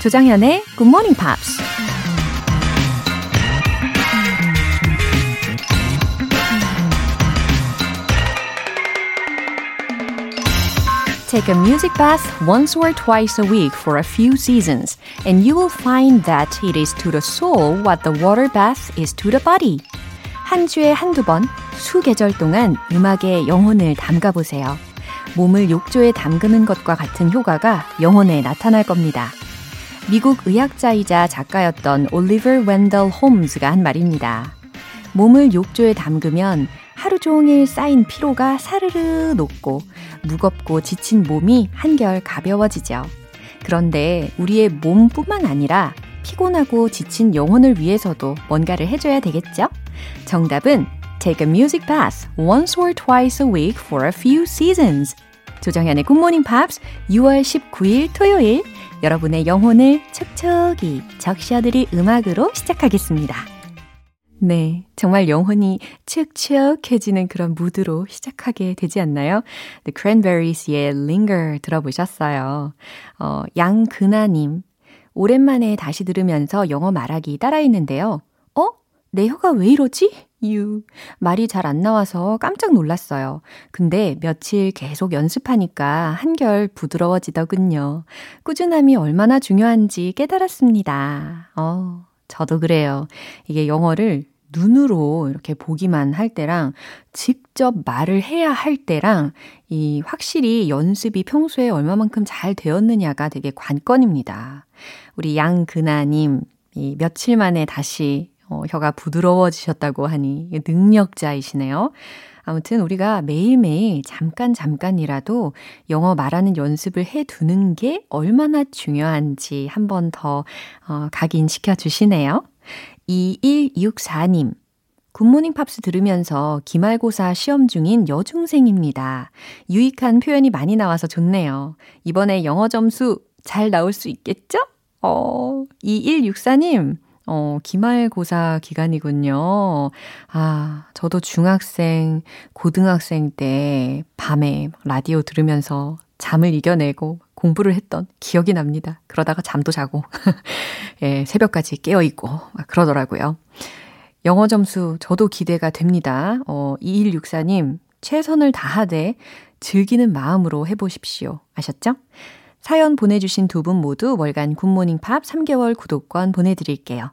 조장현의 Good Morning Pops. Take a music bath once or twice a week for a few seasons, and you will find that it is to the soul what the water bath is to the body. 한 주에 한두 번, 수 계절 동안 음악에 영혼을 담가보세요. 몸을 욕조에 담그는 것과 같은 효과가 영혼에 나타날 겁니다. 미국 의학자이자 작가였던 올리버 웬덜 홈즈가 한 말입니다. 몸을 욕조에 담그면 하루 종일 쌓인 피로가 사르르 녹고 무겁고 지친 몸이 한결 가벼워지죠. 그런데 우리의 몸뿐만 아니라 피곤하고 지친 영혼을 위해서도 뭔가를 해줘야 되겠죠? 정답은 Take a music bath once or twice a week for a few seasons. 조정현의 굿모닝 팝스 6월 19일 토요일 여러분의 영혼을 촉촉이 적셔드릴 음악으로 시작하겠습니다. 네, 정말 영혼이 촉촉해지는 그런 무드로 시작하게 되지 않나요? The Cranberries의 Linger 들어보셨어요. 어, 양근아님, 오랜만에 다시 들으면서 영어 말하기 따라했는데요. 어? 내 혀가 왜 이러지? 유. 말이 잘 안 나와서 깜짝 놀랐어요. 근데 며칠 계속 연습하니까 한결 부드러워지더군요. 꾸준함이 얼마나 중요한지 깨달았습니다. 어, 저도 그래요. 이게 영어를 눈으로 이렇게 보기만 할 때랑 직접 말을 해야 할 때랑 이 확실히 연습이 평소에 얼마만큼 잘 되었느냐가 되게 관건입니다. 우리 양근아님, 이 며칠 만에 다시 어, 혀가 부드러워지셨다고 하니 능력자이시네요. 아무튼 우리가 매일매일 잠깐 잠깐이라도 영어 말하는 연습을 해 두는 게 얼마나 중요한지 한 번 더 어, 각인시켜 주시네요. 2164님. 굿모닝 팝스 들으면서 기말고사 시험 중인 여중생입니다. 유익한 표현이 많이 나와서 좋네요. 이번에 영어 점수 잘 나올 수 있겠죠? 어, 2164님. 어, 기말고사 기간이군요. 아, 저도 중학생, 고등학생 때 밤에 라디오 들으면서 잠을 이겨내고 공부를 했던 기억이 납니다. 그러다가 잠도 자고, 예, 새벽까지 깨어있고, 막 그러더라고요. 영어 점수 저도 기대가 됩니다. 어, 2164님, 최선을 다하되 즐기는 마음으로 해보십시오. 아셨죠? 사연 보내주신 두 분 모두 월간 굿모닝 팝 3개월 구독권 보내드릴게요.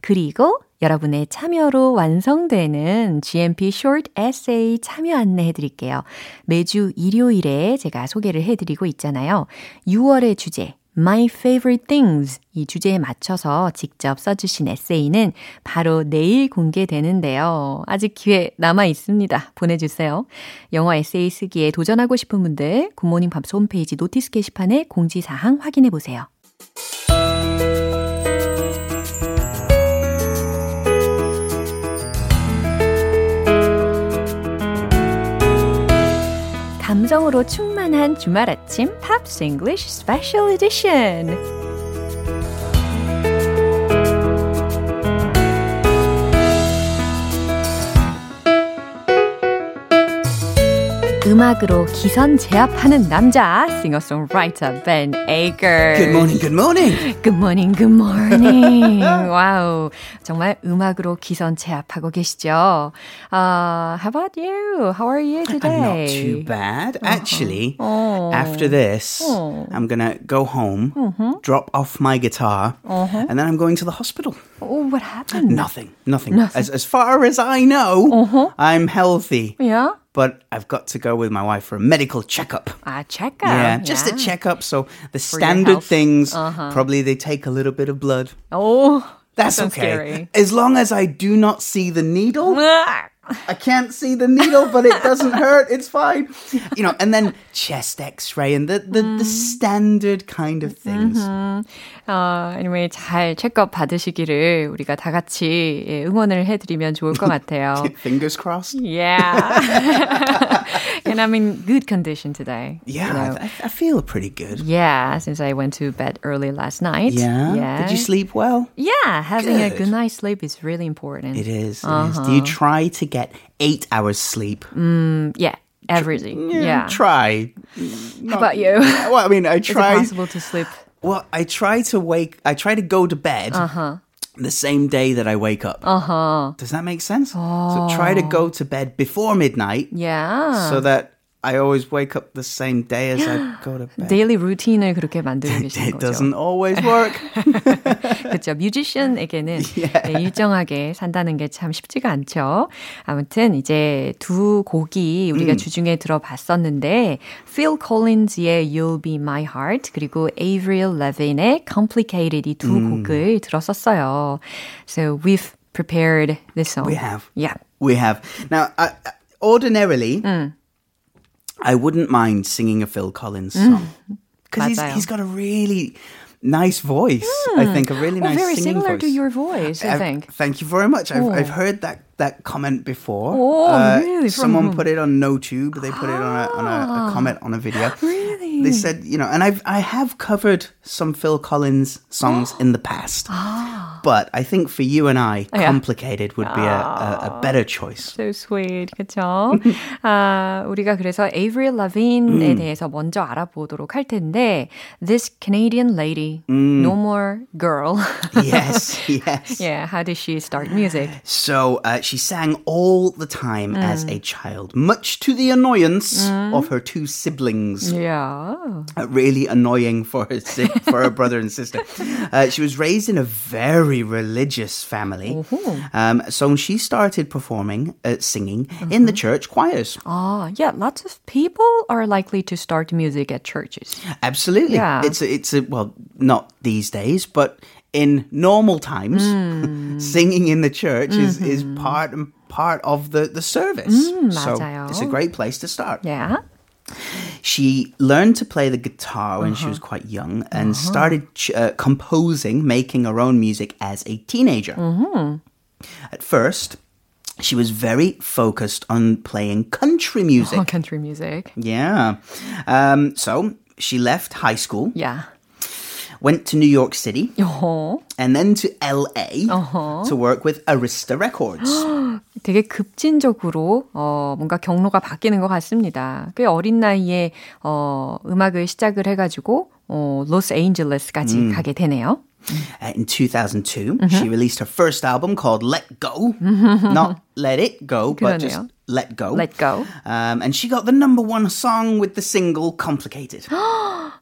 그리고 여러분의 참여로 완성되는 GMP Short Essay 참여 안내해 드릴게요. 매주 일요일에 제가 소개를 해 드리고 있잖아요. 6월의 주제, My Favorite Things 이 주제에 맞춰서 직접 써주신 에세이는 바로 내일 공개되는데요. 아직 기회 남아 있습니다. 보내주세요. 영어 에세이 쓰기에 도전하고 싶은 분들 굿모닝 팝스 홈페이지 노티스 게시판에 공지사항 확인해 보세요. 감성으로 충만한 주말 아침 팝스 잉글리쉬 스페셜 에디션. 음악으로 기선 제압하는 남자 싱어송라이터 Ben Aker. Good morning, good morning. Good morning, good morning. 와우. 정말 음악으로 기선 제압하고 계시죠. Uh, how about you? How are you today? I'm not too bad. Uh-huh. Actually, Oh. after this, Oh. I'm going to go home, drop off my guitar, and then I'm going to the hospital. Oh, what happened? Nothing, nothing. Nothing. As, as far as I know, I'm healthy. Yeah? But I've got to go with my wife for a medical checkup. 아, checkup. Yeah, just a checkup. So the your standard things, Uh-huh. probably they take a little bit of blood. Oh, That's okay. scary. As long as I do not see the needle, I can't see the needle, but it doesn't hurt. It's fine. You know, and then chest x-ray and the, the, the standard kind of things. 어, anyway, 잘 체크업 받으시기를 우리가 다 같이 예, 응원을 해드리면 좋을 것 같아요. Fingers crossed. Yeah. and I'm in good condition today. Yeah, you know. I, I feel pretty good. Yeah, since I went to bed early last night. Yeah? Yeah. Did you sleep well? Yeah, having a Good. good night's sleep is really important. It is. it is. Do you try to get eight hours sleep? Yeah, everything. Yeah. Try. How about you? Well, I mean, I Is it try. possible to sleep? Well, I try to wake. I try to go to bed the same day that I wake up. Uh huh. Does that make sense? So try to go to bed before midnight, Yeah. so that I always wake up the same day as I go to bed. 데일리 루틴을 그렇게 만들고 It 거죠. doesn't always work. 그렇죠. 뮤지션에게는 네, 일정하게 산다는 게 참 쉽지가 않죠. 아무튼 이제 두 곡이 우리가 주중에 들어봤었는데 Phil Collins의 You'll Be My Heart 그리고 Avril Lavigne의 Complicated 이두 곡을 들었었어요. So we've prepared this song. We have. Yeah. We have. Now, I, ordinarily, I wouldn't mind singing a Phil Collins mm. song because he's, he's got a really nice voice. I mm. think a really well, nice very singing similar voice. to your voice. I think. Thank you very much. I've, I've oh. heard that that comment before. Oh, uh, really? Someone From... put it on YouTube. They put ah. it on, a, ah. on a, a, comment on a video. Really? They said, you know, and I've I have covered some Phil Collins songs in the past. Ah. But I think for you and I, oh, complicated would be a, a, ah. better choice. So sweet, 그렇죠? uh, 우리가 그래서 Avril Lavigne에 mm. 대해서 먼저 알아보도록 할 텐데, this Canadian lady, mm. no more girl. yes, yes. Yeah, how did she start music? So uh, she sang all the time as a child, much to the annoyance of her two siblings. Yeah. Uh, really annoying for her si- for her brother and sister. Uh, she was raised in a very religious family, um, so she started performing, uh, singing in the church choirs. Ah, yeah, lots of people are likely to start music at churches. Absolutely, Yeah. it's a, it's a well, not these days, but in normal times, singing in the church is is part and part of the the service. so 맞아요. it's a great place to start. Yeah. She learned to play the guitar when she was quite young and started ch- uh, composing, making her own music as a teenager. At first, she was very focused on playing country music. Oh, country music. Yeah. Um, so she left high school, Yeah. went to New York City, 어, and then to LA to work with Arista Records. 되게 급진적으로 어, 뭔가 경로가 바뀌는 것 같습니다. 꽤 어린 나이에 어, 음악을 시작을 해가지고 어, 로스앤젤레스까지 가게 되네요. Uh, in 2002, she released her first album called Let Go. Not Let It Go, but just 그러네요. Let Go. Let Go. Um, and she got the number one song with the single Complicated.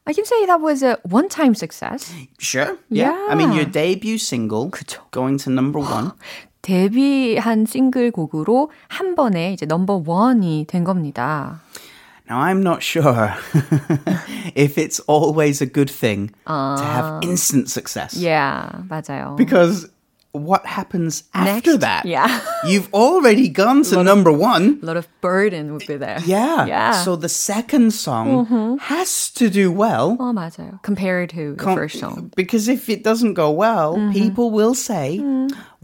I can say that was a one-time success. sure. Yeah. I mean, your Yeah. debut single 그쵸. going to number one. 데뷔한 싱글곡으로 한 번에 이제 넘버 원이 된 겁니다. Now, I'm not sure if it's always a good thing to have instant success. Yeah, 맞아요. Because what happens after Next? that? Yeah. You've already gone to number one. A lot of burden would be there. Yeah. Yeah. So the second song has to do well. 어, 맞아요. Compared to the Com- first song. Because if it doesn't go well, people will say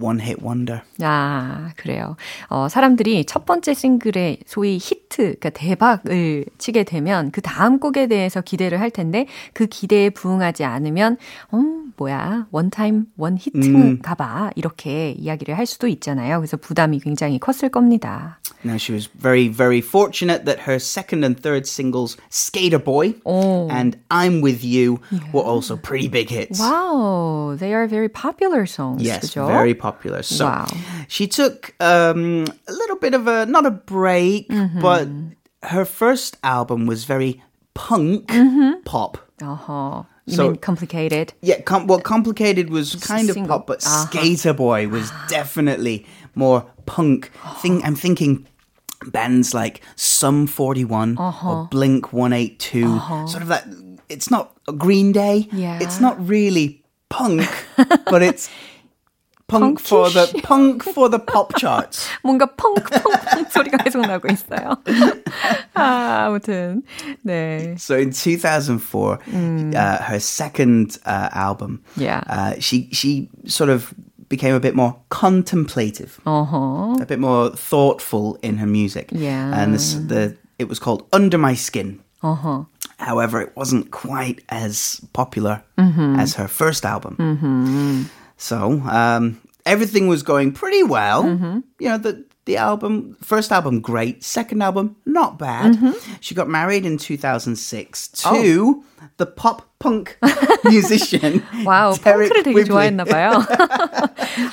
One hit wonder. 아, 그래요. 어, 사람들이 첫 번째 싱글의 소위 히트, 그러니까 대박을 치게 되면 그 다음 곡에 대해서 기대를 할 텐데 그 기대에 부응하지 않으면, 어, 뭐야, 원타임, 원 히트인가 봐. 이렇게 이야기를 할 수도 있잖아요. 그래서 부담이 굉장히 컸을 겁니다. Now she was very, very fortunate that her second and third singles, Skater Boy and I'm With You, were also pretty big hits. Wow, they are very popular songs. Yes, 그죠? very popular. So Wow. she took um, a little bit of a not a break, but her first album was very punk pop. 어허. You So- mean complicated? Yeah, com- well, complicated was kind of pop, but Uh-huh. Skater Boy was definitely more punk. Think I'm thinking bands like Sum 41 Uh-huh. or Blink 182, sort of that. It's not a Green Day. Yeah. It's not really punk, but it's punk for the punk for the pop charts. 뭔가 펑펑펑 소리가 계속 나고 있어요. 아, 아무튼 네. So in 2004, mm. uh, her second uh, album, yeah, uh, she she sort of became a bit more contemplative, uh-huh. a bit more thoughtful in her music. Yeah, and this, the it was called Under My Skin. Uh-huh. However, it wasn't quite as popular mm-hmm. as her first album. Mm-hmm. So um, everything was going pretty well. Mm-hmm. You know, the the album, first album, great. Second album, not bad. Mm-hmm. She got married in 2006 to oh. the pop punk musician. 와우, Derek 펑크를 되게 Whibley. 좋아했나 봐요.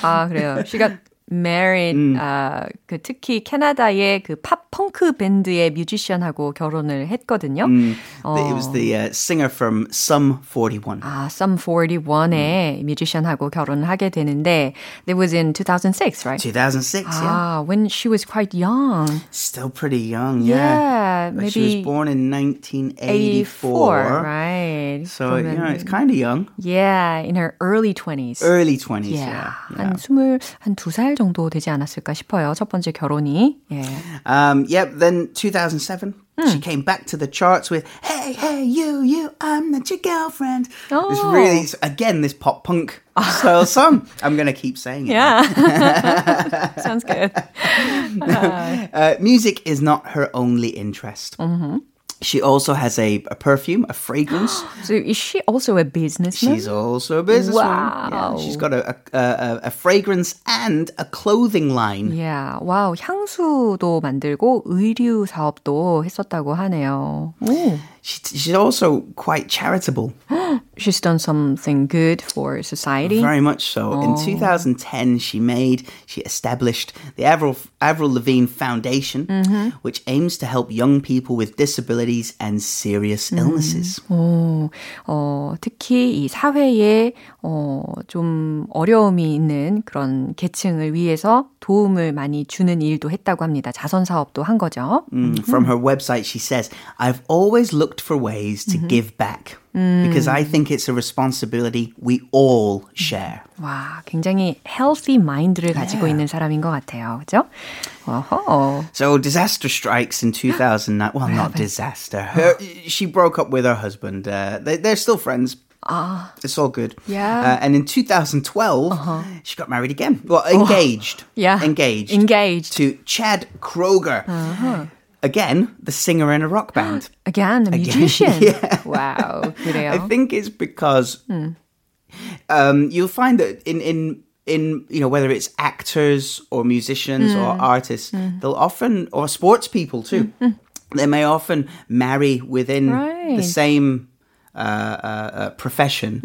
아, 그래요. She got married, 음. 아, 그 특히 캐나다의 그 팝 펑크 밴드의 뮤지션하고 결혼을 했거든요. 음, 어. It was the uh, singer from Sum 41. 아, Sum 41의 뮤지션하고 결혼을 하게 되는데 that was in 2006, right? 2006, yeah. Ah, when she was quite young. Still pretty young, yeah. Yeah, maybe She was born in 1984. right? So, you know, it's kind of young. Yeah, in her early 20s. Early 20s, yeah. yeah. 한 스물 한두 살 정도 되지 않았을까 싶어요. 첫 번째 결혼이. 예. Um, yep, then 2007, Hmm. she came back to the charts with Hey, hey, you, you, I'm not your girlfriend. This Oh. really, again, this pop punk style song. I'm going to keep saying it. Yeah. Sounds good. Uh, music is not her only interest. Mm-hmm. She also has a, a perfume, a fragrance. So is she also a businessman? She's also a businesswoman. Wow. Yeah, she's got a, a, a, a fragrance and a clothing line. yeah. 와우, 향수도 만들고 의류 사업도 했었다고 하네요. 오. She, she's also quite charitable. she's done something good for society. Very much so. Oh. In 2010, she made, she established the Avril, Avril Lavigne Foundation, mm-hmm. which aims to help young people with disabilities and serious mm. illnesses. Oh, 오, 특히 이 사회에 어, 좀 어려움이 있는 그런 계층을 위해서 도움을 많이 주는 일도 했다고 합니다. 자선 사업도 한 거죠. Mm. From her website, she says, I've always looked looked for ways to mm-hmm. give back because I think it's a responsibility we all share. 와, 굉장히 healthy mind를 yeah. 가지고 있는 사람인 것 같아요. 그죠? So disaster strikes in 2009. Well, not disaster. Her, uh. she broke up with her husband. Uh, they, they're still friends, Ah. It's all good. Yeah. Uh, and in 2012, uh-huh. she got married again. Well, oh. engaged. Oh. Yeah. Engaged. Engaged. To Chad Kroeger. Uh-huh again, the singer in a rock band. again, the musician. yeah. Wow. I think it's because mm. um, you'll find that in, in in you know whether it's actors or musicians mm. or hmm. artists, mm. they'll often or sports people too. Hmm. Hmm. They may often marry within right. the same Uh, uh, uh, profession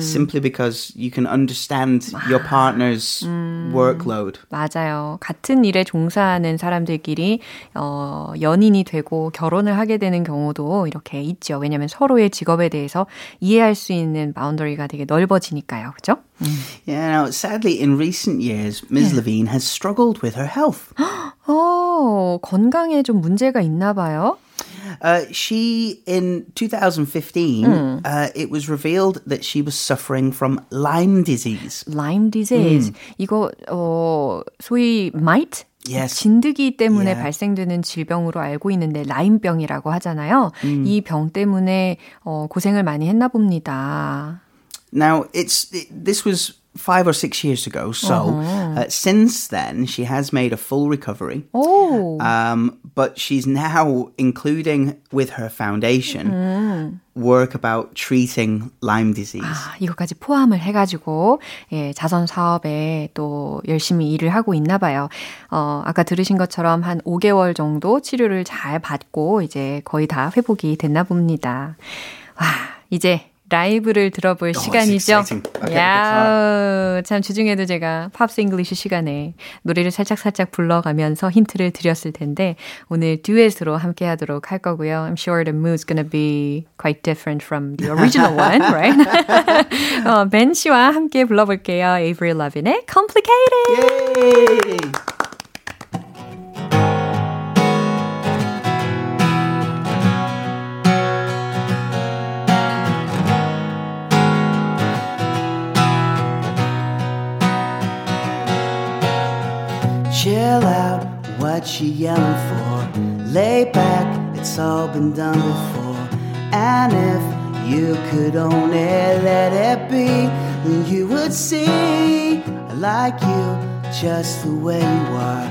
simply because you can understand your partner's workload. 맞아요. 같은 일에 종사하는 사람들끼리 어, 연인이 되고 결혼을 하게 되는 경우도 이렇게 있죠. 왜냐하면 서로의 직업에 대해서 이해할 수 있는 바운더리가 되게 넓어지니까요. 그죠? Yeah, now sadly, in recent years, Ms. Levine has struggled with her health. 어, 건강에 좀 문제가 있나 봐요. Uh, she, in 2015, uh, it was revealed that she was suffering from Lyme disease. Lyme disease. 이거 어, 소위 mite Yes. 진드기 때문에 Yeah. 발생되는 질병으로 알고 있는데 라임병이라고 하잖아요. 이병 때문에 어, 고생을 많이 했나 봅니다. Now, it's it, this was five or six years ago, so uh, since then she has made a full recovery. 오. Um, but she's now including with her foundation work about treating Lyme disease. 아, 이것까지 포함을 해가지고 예, 자선 사업에 또 열심히 일을 하고 있나 봐요. 어, 아까 들으신 것처럼 한 5개월 정도 치료를 잘 받고 이제 거의 다 회복이 됐나 봅니다. 와, 이제 라이브를 들어볼 it's 시간이죠. Okay, 야, 참 주중에도 제가 팝스 잉글리시 시간에 노래를 살짝 살짝 불러가면서 힌트를 드렸을 텐데 오늘 듀엣으로 함께 하도록 할 거고요. I'm sure the mood's gonna be quite different from the original one, right? 어, 벤 씨와 함께 불러볼게요. Avery Lavin의 Complicated. Yay! What you yelling for. Lay back, it's all been done before. And if you could only let it be, then you would see I like you just the way you are.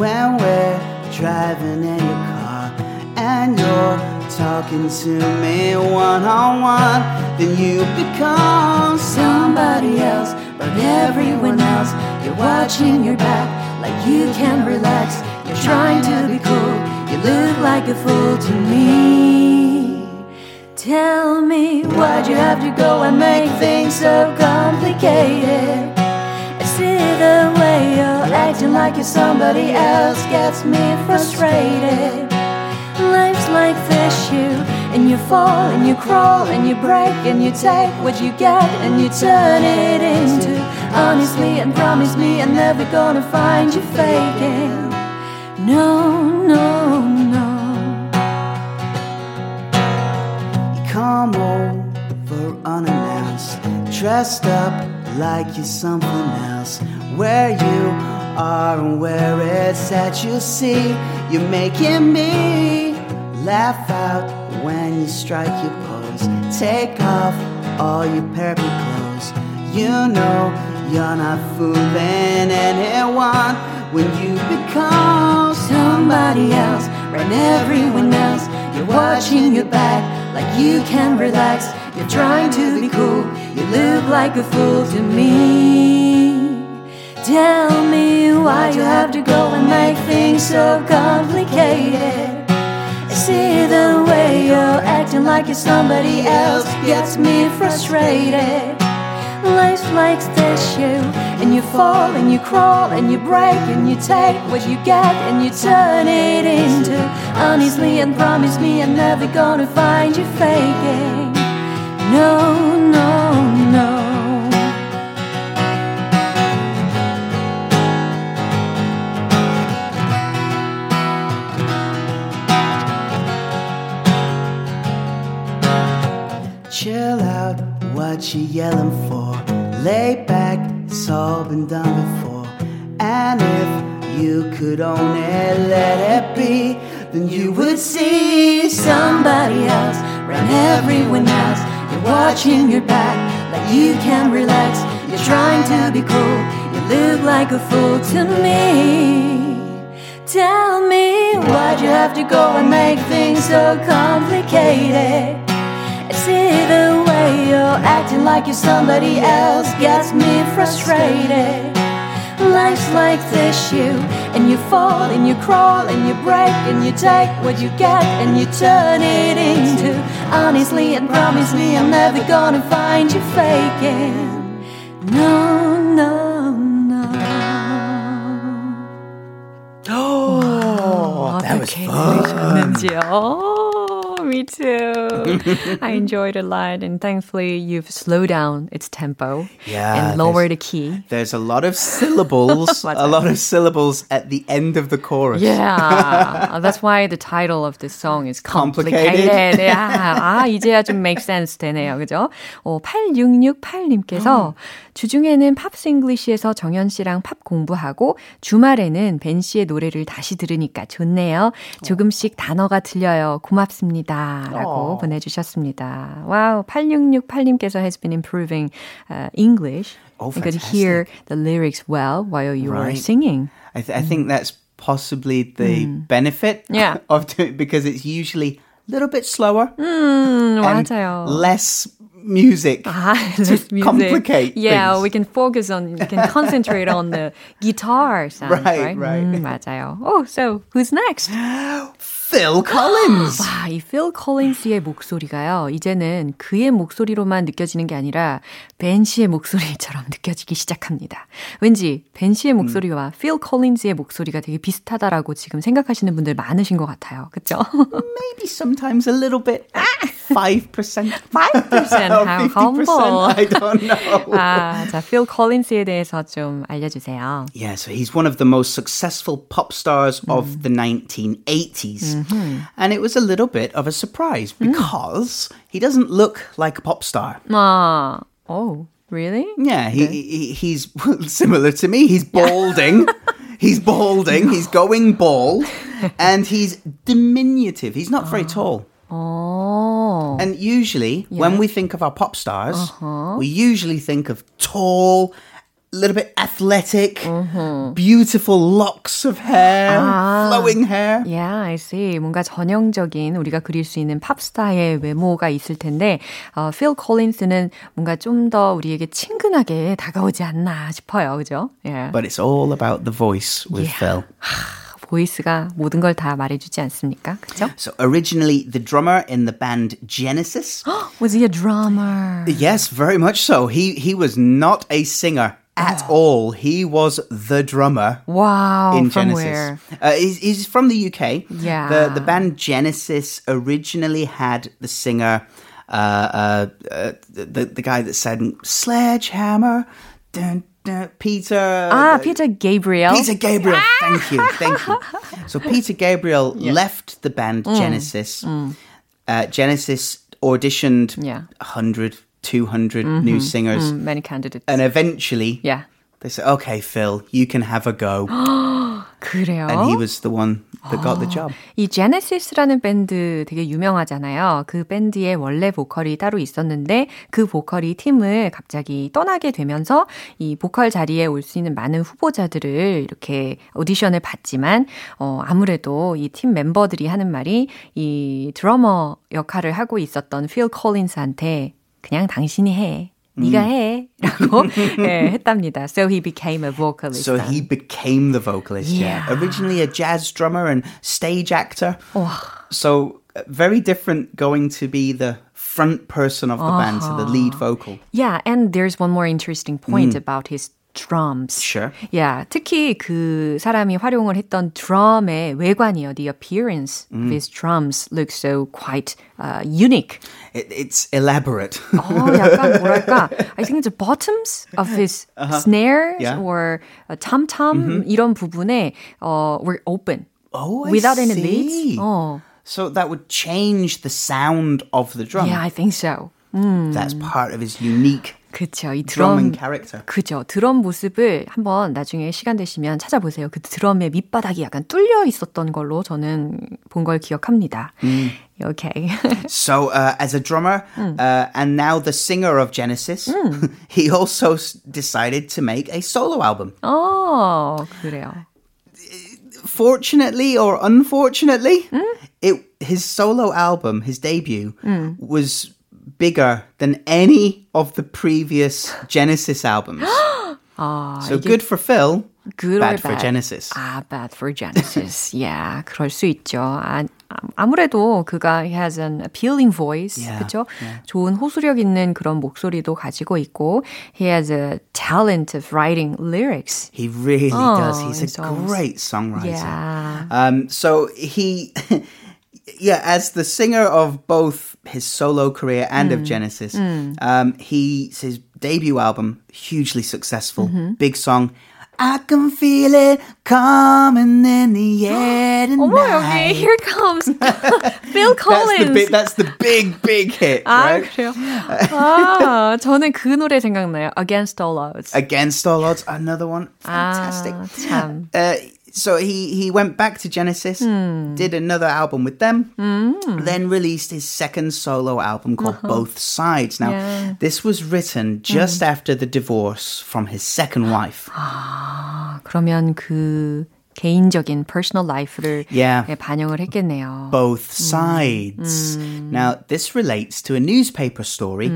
When we're driving in your car and you're talking to me one on one, then you become somebody else. But everyone else, you're watching your back like you can relax. You're trying to be cool, you look like a fool to me. Tell me why'd you have to go and make things so complicated? I see the way you're acting like you're somebody else gets me frustrated. Life's like this, you and you fall and you crawl and you break and you take what you get and you turn it into honestly and promise me I'm never gonna find you faking. No, no, no. You come over unannounced, dressed up like you're something else. Where you are and where it's at, you see, you're making me laugh out when you strike your pose. Take off all your purple clothes. You know you're not fooling anyone when you become somebody else. Right, everyone else, you're watching your back like you can relax. You're trying to be cool. You look like a fool to me. Tell me why you have to go and make things so complicated. I see the way you're acting like you're somebody else gets me frustrated. Life's like this, you and you fall and you crawl and you break and you take what you get and you turn it into honestly and promise me I'm never gonna find you faking. No, no, no. Chill out, what you yelling for? Lay back, it's all been done before. And if you could only let it be, then you would see somebody else around everyone else. You're watching your back like you can relax. You're trying to be cool, you look like a fool to me. Tell me why'd you have to go and make things so complicated? I see the way you're acting like you're somebody else gets me frustrated. Life's like this, you and you fall and you crawl and you break and you take what you get and you turn it into. Honestly, and promise me I'm never gonna find you faking. No, no, no. Oh, that was fun. Me too. I enjoyed it a lot, and thankfully you've slowed down its tempo Yeah, and lowered the key. There's a lot of syllables, a lot of syllables at the end of the chorus. Yeah, that's why the title of this song is complicated. Complicated. yeah. 아, 이제야 좀 make sense 되네요. 그죠? 어, 8668님께서 주중에는 팝싱글리시에서 정현 씨랑 팝 공부하고 주말에는 벤 씨의 노래를 다시 들으니까 좋네요. 조금씩 단어가 들려요. 고맙습니다. 라고 어. 보내주셨습니다. 와우, 8668님께서 has been improving uh, English. Oh, You could hear the lyrics well while you were Right. singing. I, th- I think that's possibly the benefit Mm. Yeah. of doing because it's usually a little bit slower 음, and 맞아요. less music Ah, to less music. complicate Yeah, things. we can focus on, we can concentrate on the guitar sounds, Right, right? right. 음, 맞아요. Oh, so who's next? Phil Collins. 와, 이 Phil Collins의 목소리가요. 이제는 그의 목소리로만 느껴지는 게 아니라 벤 씨의 목소리처럼 느껴지기 시작합니다. 왠지 벤 씨의 목소리와 Phil Collins의 목소리가 되게 비슷하다라고 지금 생각하시는 분들 많으신 것 같아요. 그렇죠? Maybe sometimes a little bit. Five percent. 5% how humble. I don't know. 아, 자, Phil Collins에 대해서 좀 알려주세요. Yeah, so he's one of the most successful pop stars of the 1980s. And it was a little bit of a surprise because he doesn't look like a pop star. 아, oh, really? Yeah, he, he he's similar to me. He's balding. he's balding. He's going bald, and he's diminutive. He's not very tall. Oh. And usually, when we think of our pop stars, we usually think of tall, a little bit athletic, beautiful locks of hair, flowing hair. Yeah, I see. 뭔가 전형적인 우리가 그릴 수 있는 팝스타의 외모가 있을 텐데, 어, 필 콜린스는 뭔가 좀 더 우리에게 친근하게 다가오지 않나 싶어요. 그죠? 예. But it's all about the voice with Phil. 보이스가 모든 걸 다 말해주지 않습니까? 그죠? So originally the drummer in the band Genesis. Was he a drummer? yes, very much so. He he was not a singer at all. He was the drummer. Wow, in from Genesis. where? Uh, he's, he's from the UK. Yeah. The the band Genesis originally had the singer, uh, uh, uh, the the guy that said Sledgehammer, dun, dun, Peter. Ah, uh, Peter Gabriel. Peter Gabriel. Thank you, thank you. So Peter Gabriel left the band Mm. Genesis. Uh, Genesis auditioned Yeah. 100, 200 new singers, Mm, many candidates. and eventually yeah. they said, "Okay, Phil, you can have a go." 그래요? and he was the one that got the job. 이 제네시스라는 밴드 되게 유명하잖아요. 그 밴드의 원래 보컬이 따로 있었는데 그 보컬이 팀을 갑자기 떠나게 되면서 이 보컬 자리에 올 수 있는 많은 후보자들을 이렇게 오디션을 봤지만 어 아무래도 이 팀 멤버들이 하는 말이 이 드러머 역할을 하고 있었던 필 콜린스한테 그냥 당신이 해. 네가 해. 라고 예, 했답니다. So he became a vocalist. So he became the vocalist. Yeah. Yeah. Originally a jazz drummer and stage actor. So uh, very different going to be the front person of the band, so the lead vocal. Yeah, and there's one more interesting point about his drums. Sure. Yeah, 특히 그 사람이 활용을 했던 drum의 외관이요. The appearance mm. of his drums looks so quite uh, unique. It, it's elaborate. 어, 약간 뭐랄까? I think the bottoms of his uh-huh. snares yeah. or uh, tom-tom mm-hmm. 이런 부분에 were open. Oh, I without see. any leads. 어. So that would change the sound of the drum. Yeah, I think so. Mm. That's part of his unique 그쵸. 이 드럼 character. 그죠. 드럼 모습을 한번 나중에 시간 되시면 찾아보세요. 그 드럼의 밑바닥이 약간 뚫려 있었던 걸로 저는 본 걸 기억합니다. Okay. So, uh, as a drummer, uh, and now the singer of Genesis, he also decided to make a solo album. 어, 그래요. Fortunately or unfortunately, it his solo album, his debut, was bigger than any of the previous Genesis albums. 아, so 이게 good for Phil, good bad or for bad? Genesis. 아, bad for Genesis. yeah, 그럴 수 있죠. 아, 아무래도 그가 he has an appealing voice, Yeah, 그렇죠? 좋은 호소력 있는 그런 목소리도 가지고 있고, he has a talent of writing lyrics. He really Oh, does. He's his a songs. great songwriter. Yeah. Um, so he, yeah, as the singer of both his solo career and Mm. of Genesis, um, he his debut album hugely successful, Mm-hmm. big song. I can feel it coming in the air tonight. 어머, 여기 here comes Phil That's Collins. the big. That's the big, big hit, 아, right? 그래요? 아, 저는 그 노래 생각나요. Against All Odds. Against all odds, another one, fantastic. 아, 참. Uh, so he he went back to Genesis, Hmm. did another album with them, then released his second solo album called Both Sides. Now, Uh-huh. Yeah. Hmm. this was written just after the divorce from his second wife. 그러면 그 개인적인 personal life를 Yeah. 예, 반영을 했겠네요. Both Hmm. sides. Now, this relates to a newspaper story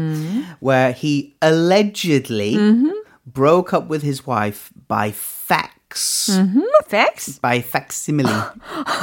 where he allegedly broke up with his wife by fax. 팩스? By facsimile.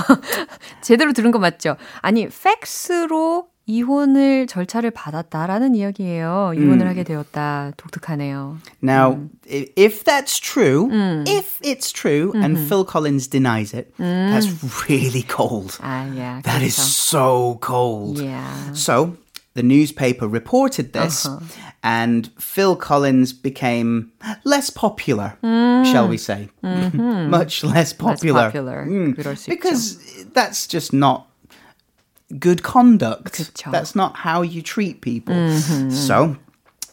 제대로 들은 거 맞죠? 아니, 팩스로 이혼을 절차를 받았다라는 이야기예요. 이혼을 하게 되었다. 독특하네요. Now, i if that's true, if it's true, and Phil Collins denies it, that's really cold. 아, 야. That is so cold. Yeah. So, the newspaper reported this, uh-huh. and Phil Collins became less popular, mm. shall we say? Mm-hmm. Much less popular. Less popular. Mm. Because that's just not good conduct. 그쵸. That's not how you treat people. Mm-hmm. So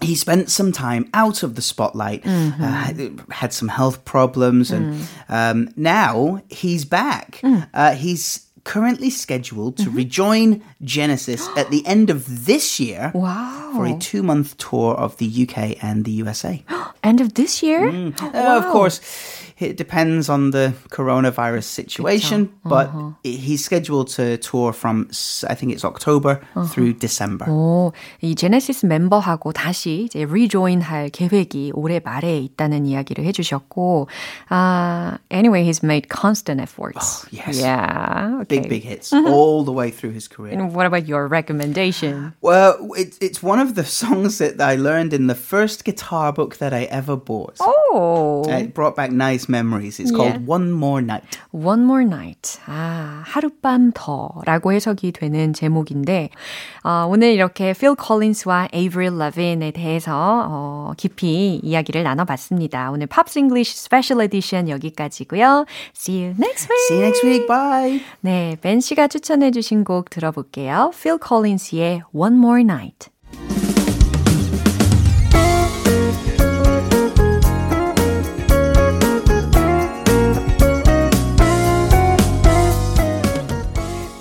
he spent some time out of the spotlight, uh, mm-hmm. uh, had some health problems, and mm. um, now he's back. Mm. Uh, he's currently scheduled to mm-hmm. rejoin Genesis at the end of this year wow. for a two month tour of the UK and the USA. end of this year? Mm. Uh, of course it depends on the coronavirus situation, 그쵸. but uh-huh. he's scheduled to tour from I think it's October uh-huh. through December. 오, 이 제네시스 멤버하고 다시 이제 rejoin 할 계획이 올해 말에 있다는 이야기를 해주셨고, uh, anyway, he's made constant efforts. Oh, yes. Yeah. Okay. Big, big hits all the way through his career. And what about your recommendation? Well, it, it's one of the songs that I learned in the first guitar book that I ever bought. Oh. It brought back nice memories. It's called yeah. One More Night. One More Night. 아, 하룻밤 더라고 해석이 되는 제목인데, 어, 오늘 이렇게 Phil Collins와 Avril Lavigne에 대해서 어, 깊이 이야기를 나눠봤습니다. 오늘 Pops English Special Edition 여기까지고요. See you next week. See you next week. Bye. 네, 벤 씨가 추천해주신 곡 들어볼게요. Phil Collins의 One More Night.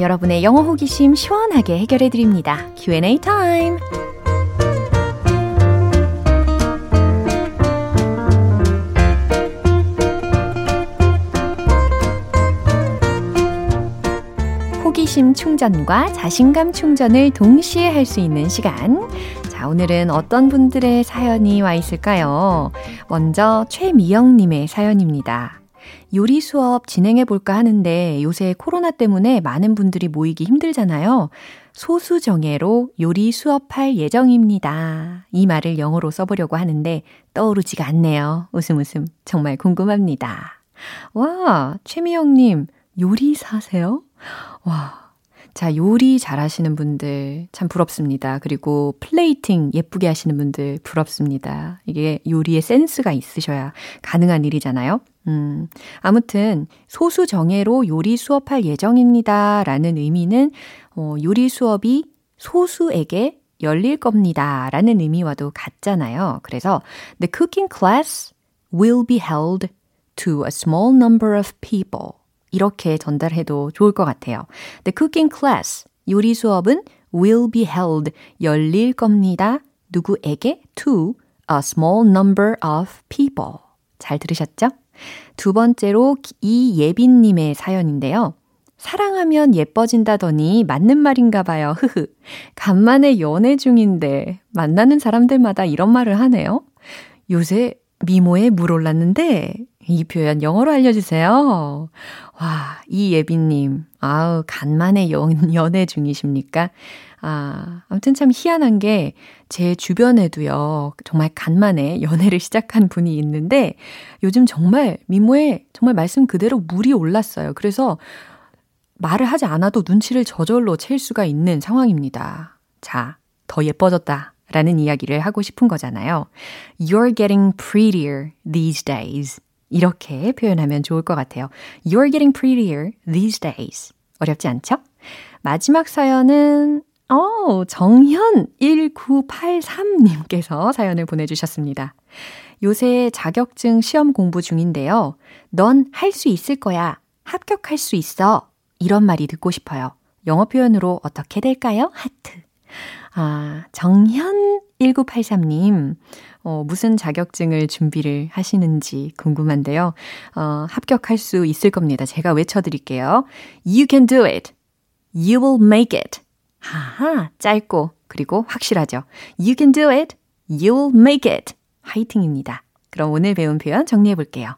여러분의 영어 호기심 시원하게 해결해 드립니다. Q&A 타임. 호기심 충전과 자신감 충전을 동시에 할 수 있는 시간. 자, 오늘은 어떤 분들의 사연이 와 있을까요? 먼저 최미영님의 사연입니다. 요리 수업 진행해 볼까 하는데 요새 코로나 때문에 많은 분들이 모이기 힘들잖아요. 소수정예로 요리 수업할 예정입니다. 이 말을 영어로 써보려고 하는데 떠오르지가 않네요. 웃음 웃음. 정말 궁금합니다. 와, 최미영님, 요리사세요? 와, 자, 요리 잘하시는 분들 참 부럽습니다. 그리고 플레이팅 예쁘게 하시는 분들 부럽습니다. 이게 요리에 센스가 있으셔야 가능한 일이잖아요. 음, 아무튼 소수 정예로 요리 수업할 예정입니다. 라는 의미는 어, 요리 수업이 소수에게 열릴 겁니다. 라는 의미와도 같잖아요. 그래서 the cooking class will be held to a small number of people. 이렇게 전달해도 좋을 것 같아요. The cooking class, 요리 수업은 will be held, 열릴 겁니다. 누구에게? To a small number of people. 잘 들으셨죠? 두 번째로 이예빈님의 사연인데요. 사랑하면 예뻐진다더니 맞는 말인가 봐요. 흐흐. 간만에 연애 중인데 만나는 사람들마다 이런 말을 하네요. 요새 미모에 물 올랐는데 이 표현 영어로 알려주세요. 와, 이예빈님. 아우, 간만에 연, 연애 중이십니까? 아, 아무튼 참 희한한 게 제 주변에도요, 정말 간만에 연애를 시작한 분이 있는데 요즘 정말 미모에 정말 말씀 그대로 물이 올랐어요. 그래서 말을 하지 않아도 눈치를 저절로 챌 수가 있는 상황입니다. 자, 더 예뻐졌다. 라는 이야기를 하고 싶은 거잖아요. You're getting prettier these days. 이렇게 표현하면 좋을 것 같아요. You're getting prettier these days. 어렵지 않죠? 마지막 사연은 어, 정현 1983님께서 사연을 보내주셨습니다. 요새 자격증 시험 공부 중인데요. 넌 할 수 있을 거야. 합격할 수 있어. 이런 말이 듣고 싶어요. 영어 표현으로 어떻게 될까요? 하트. 아, 정현 1983님. 어, 무슨 자격증을 준비를 하시는지 궁금한데요. 어, 합격할 수 있을 겁니다. 제가 외쳐드릴게요. You can do it. You will make it. 하하, 짧고, 그리고 확실하죠. You can do it. You will make it. 화이팅입니다. 그럼 오늘 배운 표현 정리해 볼게요.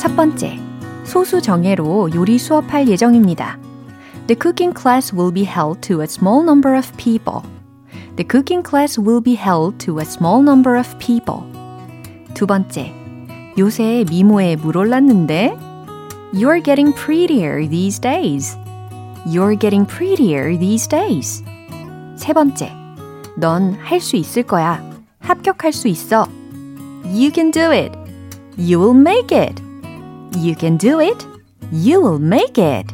첫 번째, 소수 정예로 요리 수업할 예정입니다. The cooking class will be held to a small number of people. The cooking class will be held to a small number of people. 두 번째, 요새 미모에 물 올랐는데 You're getting prettier these days. You're getting prettier these days. 세 번째, 넌 할 수 있을 거야. 합격할 수 있어. You can do it. You will make it. You can do it. You will make it.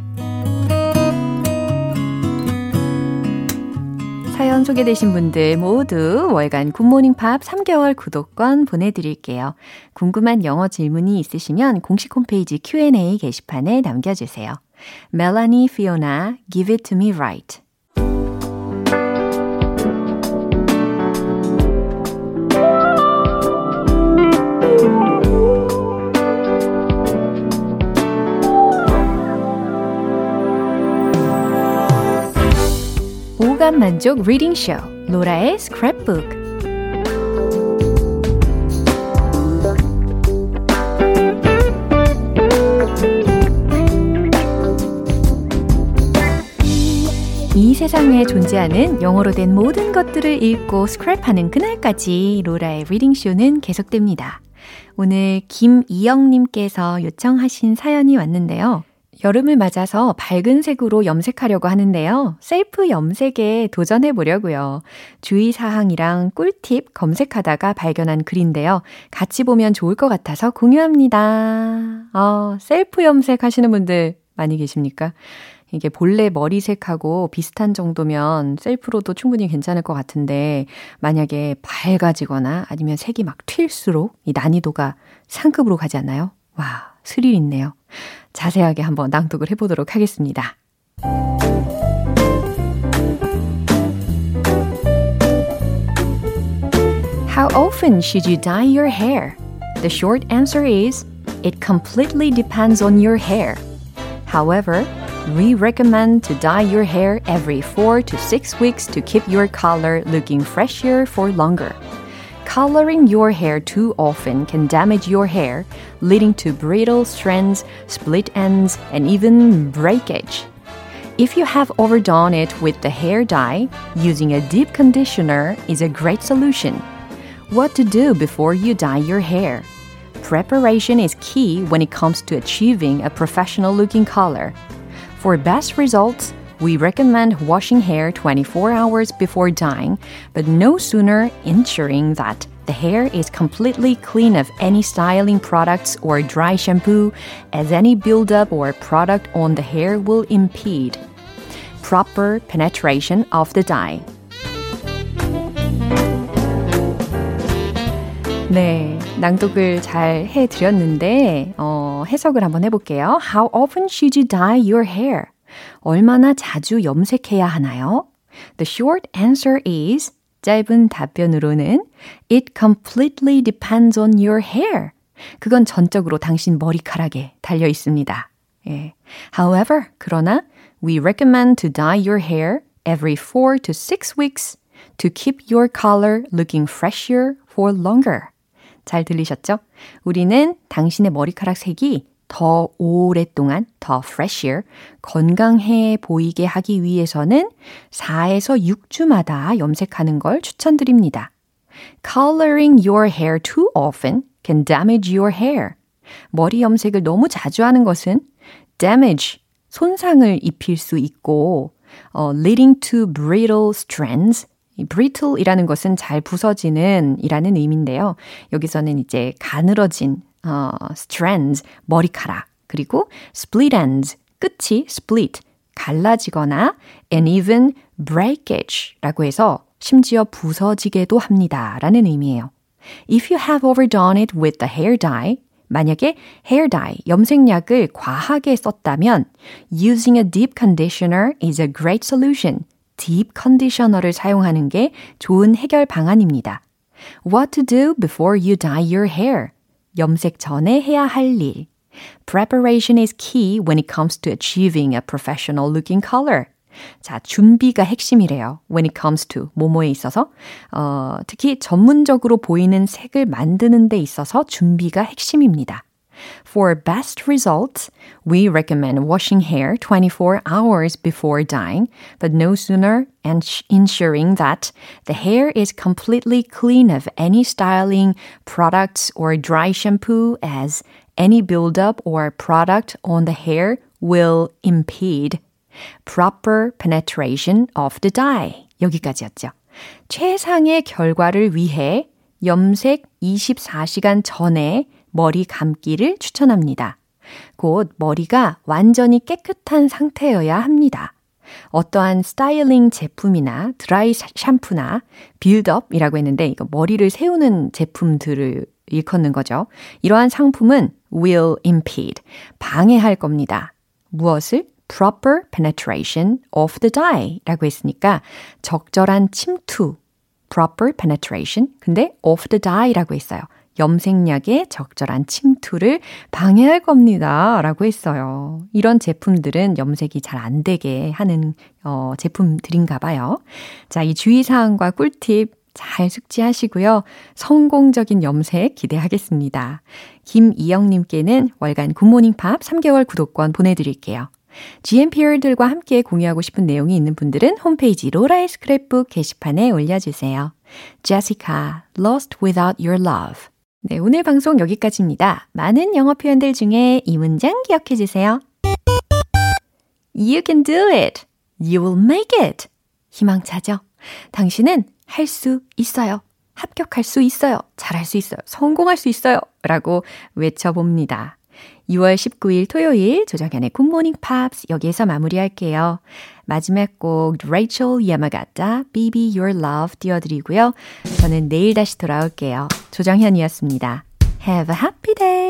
사연 소개되신 분들 모두 월간 굿모닝 팝 3개월 구독권 보내드릴게요. 궁금한 영어 질문이 있으시면 공식 홈페이지 Q&A 게시판에 남겨주세요. Melanie Give It To Me Right. 오감 만족 리딩 쇼 로라의 스크랩북 이 세상에 존재하는 영어로 된 모든 것들을 읽고 스크랩하는 그날까지 로라의 리딩 쇼는 계속됩니다. 오늘 김이영님께서 요청하신 사연이 왔는데요. 여름을 맞아서 밝은 색으로 염색하려고 하는데요. 셀프 염색에 도전해 보려고요. 주의 사항이랑 꿀팁 검색하다가 발견한 글인데요. 같이 보면 좋을 것 같아서 공유합니다. 어, 셀프 염색 하시는 분들 많이 계십니까? 이게 본래 머리색하고 비슷한 정도면 셀프로도 충분히 괜찮을 것 같은데, 만약에 밝아지거나 아니면 색이 막 튈수록 이 난이도가 상급으로 가지 않나요? 와, 스릴 있네요. 자세하게 한번 낭독을 해보도록 하겠습니다. How often should you dye your hair? The short answer is it completely depends on your hair. However, we recommend to dye your hair every 4 to 6 weeks to keep your color looking fresher for longer. Coloring your hair too often can damage your hair, leading to brittle strands, split ends, and even breakage. If you have overdone it with the hair dye, using a deep conditioner is a great solution. What to do before you dye your hair? Preparation is key when it comes to achieving a professional looking color. For best results, we recommend washing hair 24 hours before dyeing, but no sooner ensuring that the hair is completely clean of any styling products or dry shampoo, as any buildup or product on the hair will impede proper penetration of the dye. 네, 낭독을 잘 해드렸는데, 어, 해석을 한번 해볼게요. How often should you dye your hair? 얼마나 자주 염색해야 하나요? The short answer is, 짧은 답변으로는, It completely depends on your hair. 그건 전적으로 당신 머리카락에 달려 있습니다. 예. However, 그러나, we recommend to dye your hair every 4 to 6 weeks to keep your color looking fresher for longer. 잘 들리셨죠? 우리는 당신의 머리카락 색이 더 오랫동안, 더 fresher, 건강해 보이게 하기 위해서는 4에서 6주마다 염색하는 걸 추천드립니다. Coloring your hair too often can damage your hair. 머리 염색을 너무 자주 하는 것은 damage, 손상을 입힐 수 있고, 어, leading to brittle strands, 이 brittle이라는 것은 잘 부서지는 이라는 의미인데요. 여기서는 이제 가늘어진 어, strands, 머리카락, 그리고 split ends, 끝이 split, 갈라지거나 and even breakage라고 해서 심지어 부서지게도 합니다. 라는 의미예요. If you have overdone it with the hair dye, 만약에 hair dye, 염색약을 과하게 썼다면 using a deep conditioner is a great solution. 딥 컨디셔너를 사용하는 게 좋은 해결 방안입니다. What to do before you dye your hair? 염색 전에 해야 할 일. Preparation is key when it comes to achieving a professional looking color. 자, 준비가 핵심이래요. When it comes to 뭐뭐에 있어서 어, 특히 전문적으로 보이는 색을 만드는 데 있어서 준비가 핵심입니다. For best results, we recommend washing hair 24 hours before dyeing, but no sooner and ensuring that the hair is completely clean of any styling products or dry shampoo as any buildup or product on the hair will impede proper penetration of the dye. 여기까지였죠. 최상의 결과를 위해 염색 24시간 전에 머리 감기를 추천합니다. 곧 머리가 완전히 깨끗한 상태여야 합니다. 어떠한 스타일링 제품이나 드라이 샴푸나 빌드업이라고 했는데 이거 머리를 세우는 제품들을 일컫는 거죠. 이러한 상품은 will impede 방해할 겁니다. 무엇을? proper penetration of the dye 라고 했으니까 적절한 침투 proper penetration 근데 of the dye라고 했어요. 염색약의 적절한 침투를 방해할 겁니다. 라고 했어요. 이런 제품들은 염색이 잘 안 되게 하는 어, 제품들인가 봐요. 자, 이 주의사항과 꿀팁 잘 숙지하시고요. 성공적인 염색 기대하겠습니다. 김이영님께는 월간 굿모닝 팝 3개월 구독권 보내드릴게요. GMPR들과 함께 공유하고 싶은 내용이 있는 분들은 홈페이지 로라의 스크랩북 게시판에 올려주세요. Jessica, Lost Without Your Love. 네, 오늘 방송 여기까지입니다. 많은 영어 표현들 중에 이 문장 기억해 주세요. You can do it. You will make it. 희망차죠? 당신은 할 수 있어요. 합격할 수 있어요. 잘할 수 있어요. 성공할 수 있어요. 라고 외쳐봅니다. 6월 19일 토요일 조정현의 굿모닝 팝스 여기에서 마무리할게요. 마지막 곡 레이첼 야마가타 Baby Your Love 띄워드리고요. 저는 내일 다시 돌아올게요. 조정현이었습니다. Have a happy day!